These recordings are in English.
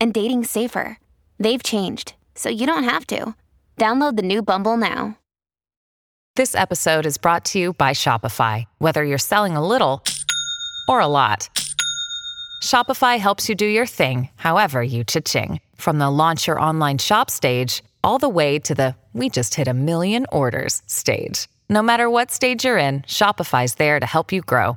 and dating safer. They've changed, so you don't have to. Download the new Bumble now. This episode is brought to you by Shopify. Whether you're selling a little or a lot, Shopify helps you do your thing, however you cha-ching. From the launch your online shop stage, all the way to the we just hit a million orders stage. No matter what stage you're in, Shopify's there to help you grow.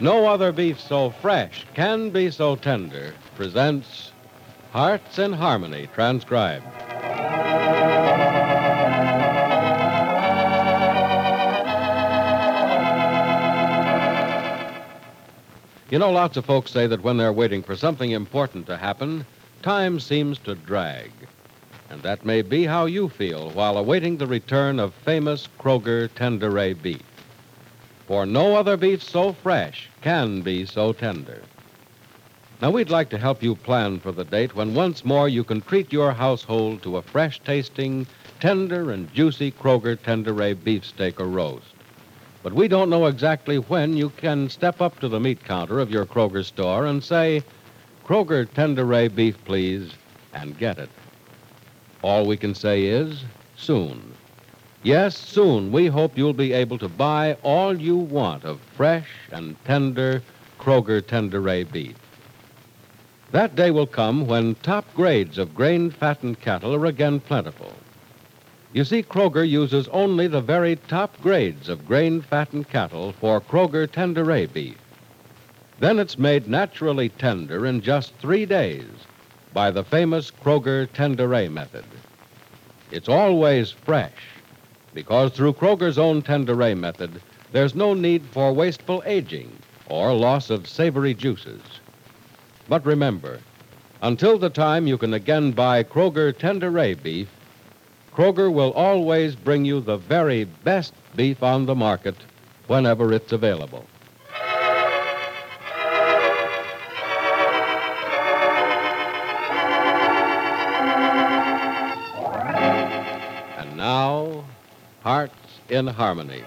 No other beef so fresh can be so tender. Presents Hearts in Harmony, transcribed. You know, lots of folks say that when they're waiting for something important to happen, time seems to drag. And that may be how you feel while awaiting the return of famous Kroger Tenderay beef. For no other beef so fresh can be so tender. Now, we'd like to help you plan for the date when once more you can treat your household to a fresh tasting, tender, and juicy Kroger Tenderay beefsteak or roast. But we don't know exactly when you can step up to the meat counter of your Kroger store and say, Kroger Tenderay beef, please, and get it. All we can say is soon. Yes, soon we hope you'll be able to buy all you want of fresh and tender Kroger Tenderay beef. That day will come when top grades of grain fattened cattle are again plentiful. You see, Kroger uses only the very top grades of grain fattened cattle for Kroger Tenderay beef. Then it's made naturally tender in just three days by the famous Kroger Tenderay method. It's always fresh because through Kroger's own Tenderay method, there's no need for wasteful aging or loss of savory juices. But remember, until the time you can again buy Kroger Tenderay beef, Kroger will always bring you the very best beef on the market whenever it's available. Hearts in Harmony.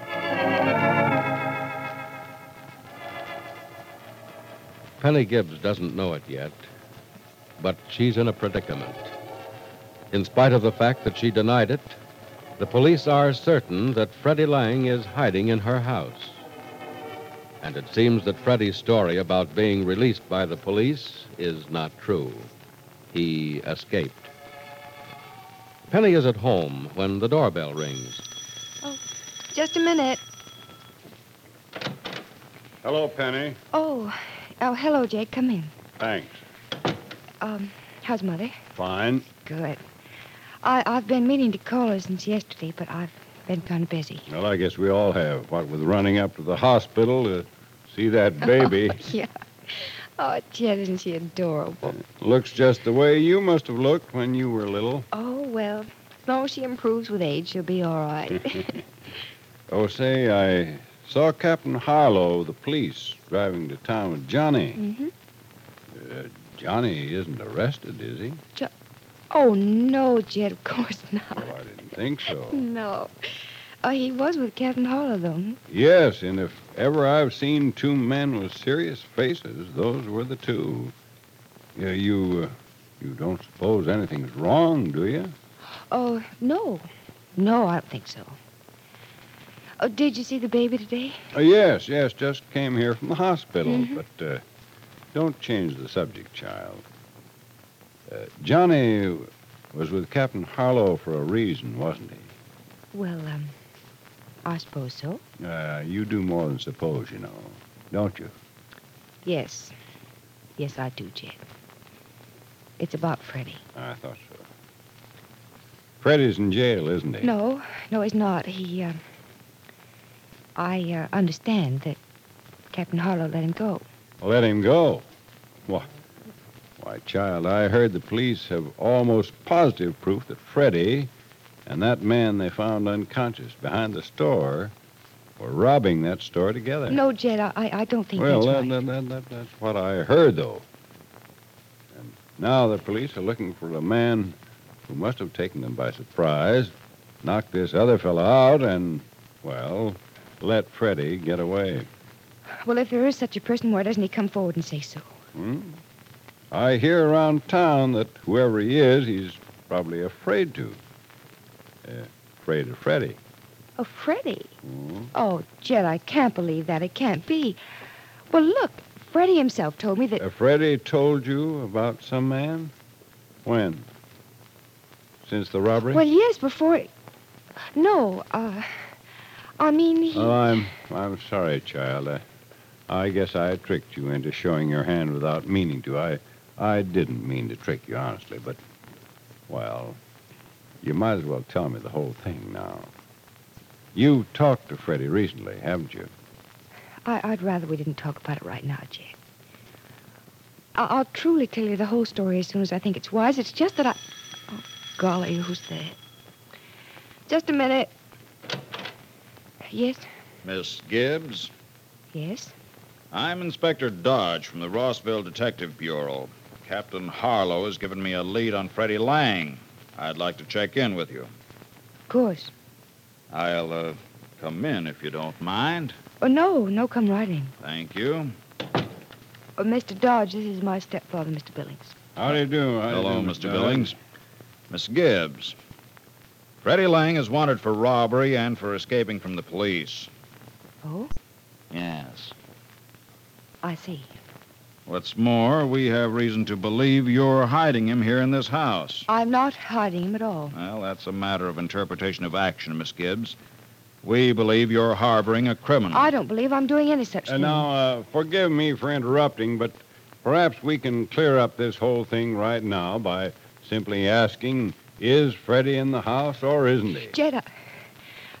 Penny Gibbs doesn't know it yet, but she's in a predicament. In spite of the fact that she denied it, the police are certain that Freddie Lang is hiding in her house. And it seems that Freddie's story about being released by the police is not true. He escaped. Penny is at home when the doorbell rings. Just a minute. Hello, Penny. Oh, oh, hello, Jake. Come in. Thanks. Um, how's Mother? Fine. Good. I, I've been meaning to call her since yesterday, but I've been kind of busy. Well, I guess we all have. What with running up to the hospital to see that baby. yeah. Oh, isn't she adorable? Looks just the way you must have looked when you were little. Oh, well, as long as she improves with age, she'll be all right. Oh, say, I saw Captain Harlow of the police driving to town with Johnny. mm-hmm. Uh, Johnny isn't arrested, is he? Oh, no, Jed, of course not. Oh, I didn't think so. No. Oh, he was with Captain Harlow, though. hmm? Yes, and if ever I've seen two men with serious faces, those were the two. Yeah, you, uh, you don't suppose anything's wrong, do you? Oh, no. No, I don't think so. Oh, did you see the baby today? Uh, yes, yes, just came here from the hospital. Mhm. But uh, don't change the subject, child. Uh, Johnny, was with Captain Harlow for a reason, wasn't he? Well, um, I suppose so. Uh, you do more than suppose, you know, don't you? Yes. Yes, I do, Jed. It's about Freddie. I thought so. Freddie's in jail, isn't he? No, no, he's not. He, uh, I uh, understand that Captain Harlow let him go. Let him go. Why, why, child, I heard the police have almost positive proof that Freddie and that man they found unconscious behind the store were robbing that store together. No, Jed, I, I don't think so. well, that's that, right. that, that, that, that's what I heard, though. And now the police are looking for a man who must have taken them by surprise, knocked this other fellow out, and, well, let Freddie get away. Well, if there is such a person, why doesn't he come forward and say so? Hmm? I hear around town that whoever he is, he's probably afraid to. Uh, afraid of Freddie. Oh, Freddie. Hmm? Oh, Jed, I can't believe that. It can't be. Well, look, Freddie himself told me that. Uh, Freddie told you about some man? When? Since the robbery? Well, yes, before. No, uh. I mean, he. Oh, I'm I'm sorry, child. I, I guess I tricked you into showing your hand without meaning to. I I didn't mean to trick you, honestly, but well, you might as well tell me the whole thing now. You talked to Freddie recently, haven't you? I, I'd rather we didn't talk about it right now, Jed. I, I'll truly tell you the whole story as soon as I think it's wise. It's just that I. Oh, golly, who's there? Just a minute. Yes, Miss Gibbs, yes. I'm Inspector Dodge from the Rossville Detective Bureau. Captain Harlow has given me a lead on Freddie Lang. I'd like to check in with you. Of course. I'll uh, come in if you don't mind. Oh, no, no, come right in. Thank you. Oh, Mr. Dodge, this is my stepfather, Mr. Billings. How do you do? How do you Hello, do, Mr. Dodge? Billings. Miss Gibbs. Freddie Lang is wanted for robbery and for escaping from the police. Oh, Yes. I see. What's more, we have reason to believe you're hiding him here in this house. I'm not hiding him at all. Well, that's a matter of interpretation of action, Miss Gibbs. We believe you're harboring a criminal. I don't believe I'm doing any such Uh, thing. now, uh, forgive me for interrupting, but perhaps we can clear up this whole thing right now by simply asking, is Freddie in the house or isn't he? Jed, I...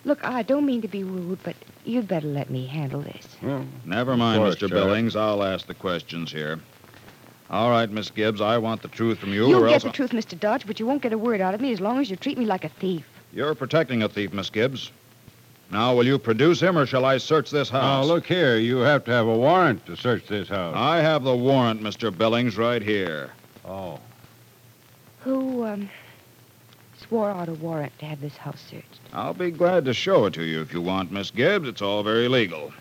look, I don't mean to be rude, but you'd better let me handle this. Well, Never mind, course, Mr. sir. Billings. I'll ask the questions here. All right, Miss Gibbs, I want the truth from you, You'll or get else the I- truth, Mr. Dodge, but you won't get a word out of me as long as you treat me like a thief. You're protecting a thief, Miss Gibbs. Now, will you produce him, or shall I search this house? now, look here. You have to have a warrant to search this house. I have the warrant, Mr. Billings, right here. oh. Who, um, swore out a warrant to have this house searched? I'll be glad to show it to you if you want, Miss Gibbs. It's all very legal.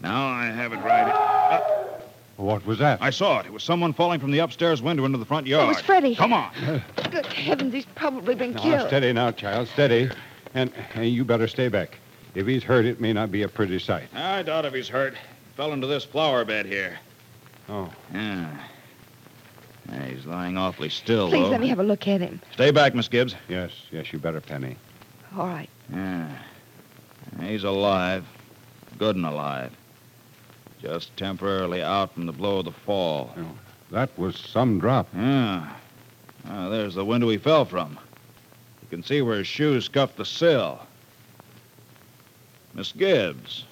Now I have it right. here. Uh, what was that? I saw it. It was someone falling from the upstairs window into the front yard. It was Freddie. Come on. Good heavens, he's probably been Now, killed. steady now, child, steady. And, and you better stay back. If he's hurt, it may not be a pretty sight. I doubt if he's hurt. Fell into this flower bed here. Oh. Yeah. Yeah, he's lying awfully still, Please though. let me have a look at him. Stay back, Miss Gibbs. Yes, yes, you better, Penny. All right. Yeah. He's alive. Good and alive. Just temporarily out from the blow of the fall. That was some drop. Yeah. Ah, there's the window he fell from. You can see where his shoes scuffed the sill. Miss Gibbs.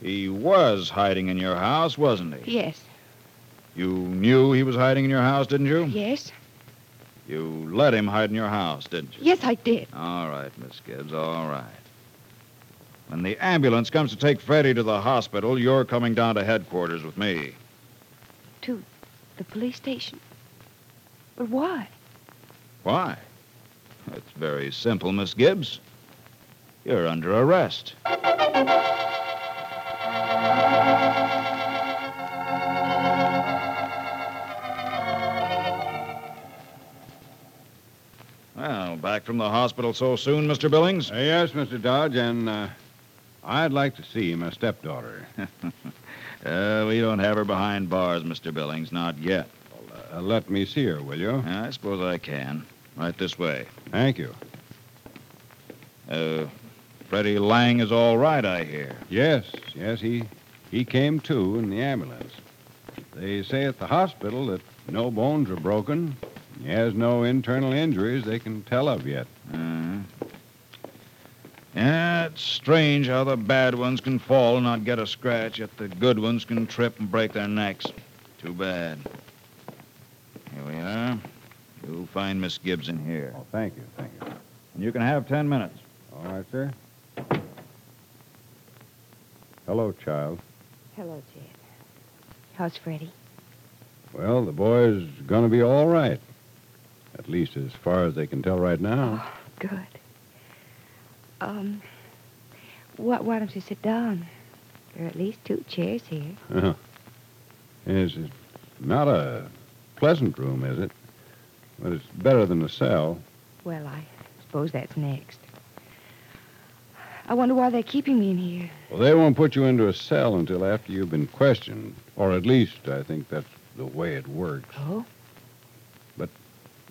He was hiding in your house, wasn't he? Yes. You knew he was hiding in your house, didn't you? Yes. You let him hide in your house, didn't you? Yes, I did. All right, Miss Gibbs, all right. When the ambulance comes to take Freddie to the hospital, you're coming down to headquarters with me. To the police station. But why? Why? It's very simple, Miss Gibbs. You're under arrest. From the hospital so soon, Mr. Billings? Uh, yes, Mr. Dodge, and uh, I'd like to see my stepdaughter. Uh, we don't have her behind bars, Mr. Billings, not yet. Well, uh, let me see her, will you? I suppose I can. Right this way. Thank you. Uh, Freddie Lang is all right, I hear. Yes, yes, he he came to in the ambulance. They say at the hospital that no bones are broken. He has no internal injuries they can tell of yet. Uh, yeah, it's strange how the bad ones can fall and not get a scratch, yet the good ones can trip and break their necks. Too bad. Here we are. You'll find Miss Gibson here. Oh, thank you, thank you. And you can have ten minutes. All right, sir. Hello, child. Hello, Jed. How's Freddie? Well, the boy's going to be all right. At least as far as they can tell right now. Oh, good. Um, why, why don't you sit down? There are at least two chairs here. Uh-huh. It's not a pleasant room, is it? But it's better than a cell. Well, I suppose that's next. I wonder why they're keeping me in here. Well, they won't put you into a cell until after you've been questioned. Or at least I think that's the way it works. Oh?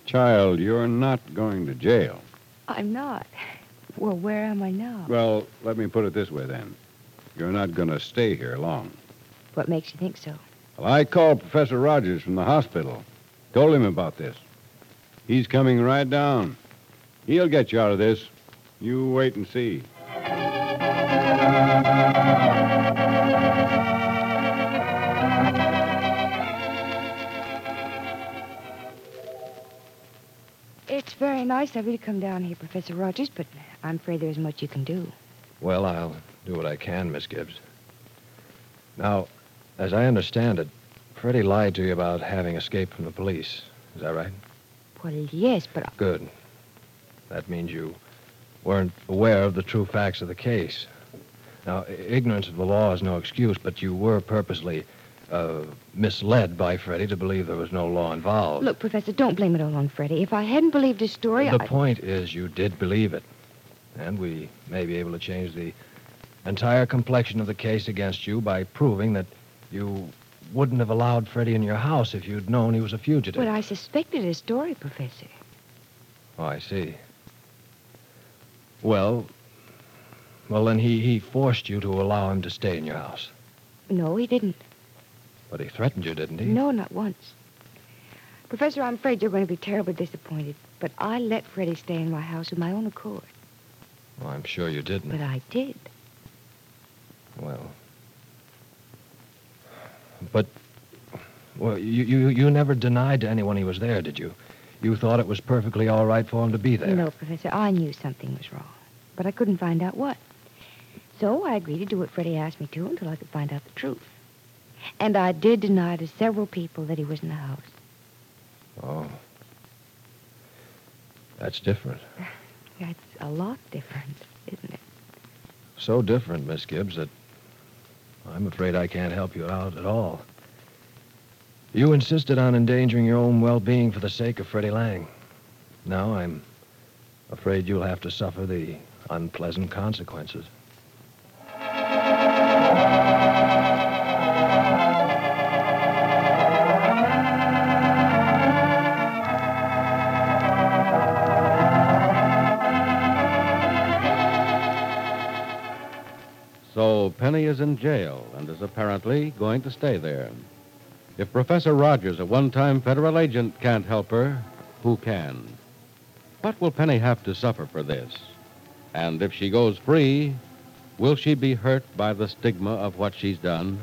Child, you're not going to jail. I'm not. Well, where am I now? Well, let me put it this way then. You're not going to stay here long. What makes you think so? Well, I called Professor Rogers from the hospital. Told him about this. He's coming right down. He'll get you out of this. You wait and see. It's very nice of you to come down here, Professor Rogers, but I'm afraid there isn't much you can do. Well, I'll do what I can, Miss Gibbs. Now, as I understand it, Freddie lied to you about having escaped from the police. Is that right? Well, yes, but Good. That means you weren't aware of the true facts of the case. Now, ignorance of the law is no excuse, but you were purposely uh, misled by Freddie to believe there was no law involved. look, Professor, don't blame it all on Freddie. If I hadn't believed his story, the I... point is you did believe it. And we may be able to change the entire complexion of the case against you by proving that you wouldn't have allowed Freddie in your house if you'd known he was a fugitive. But I suspected his story, Professor. Oh, I see. Well, well, then he, he forced you to allow him to stay in your house. No, he didn't. But he threatened you, didn't he? No, not once. Professor, I'm afraid you're going to be terribly disappointed, but I let Freddie stay in my house of my own accord. Well, I'm sure you didn't. But I did. Well. But, well, you, you, you never denied to anyone he was there, did you? You thought it was perfectly all right for him to be there. No, Professor, I knew something was wrong, but I couldn't find out what. So I agreed to do what Freddie asked me to until I could find out the truth. And I did deny to several people that he was in the house. Oh. That's different. That's a lot different, isn't it? So different, Miss Gibbs, that I'm afraid I can't help you out at all. You insisted on endangering your own well-being for the sake of Freddie Lang. Now I'm afraid you'll have to suffer the unpleasant consequences. Penny is in jail and is apparently going to stay there. If Professor Rogers, a one time federal agent, can't help her, who can? What will Penny have to suffer for this? And if she goes free, will she be hurt by the stigma of what she's done?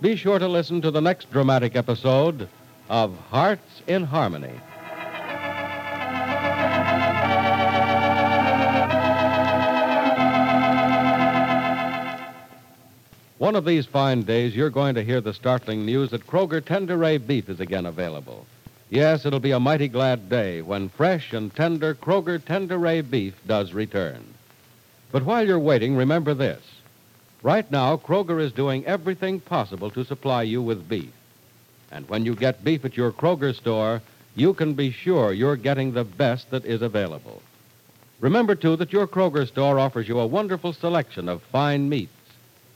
Be sure to listen to the next dramatic episode of Hearts in Harmony. One of these fine days, you're going to hear the startling news that Kroger Tenderay beef is again available. Yes, it'll be a mighty glad day when fresh and tender Kroger Tenderay beef does return. But while you're waiting, remember this. Right now, Kroger is doing everything possible to supply you with beef. And when you get beef at your Kroger store, you can be sure you're getting the best that is available. Remember, too, that your Kroger store offers you a wonderful selection of fine meats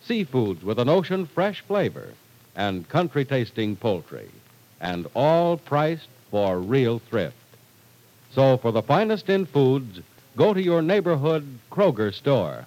seafoods with an ocean fresh flavor, and country tasting poultry. and all priced for real thrift. So, for the finest in foods, go to your neighborhood Kroger store.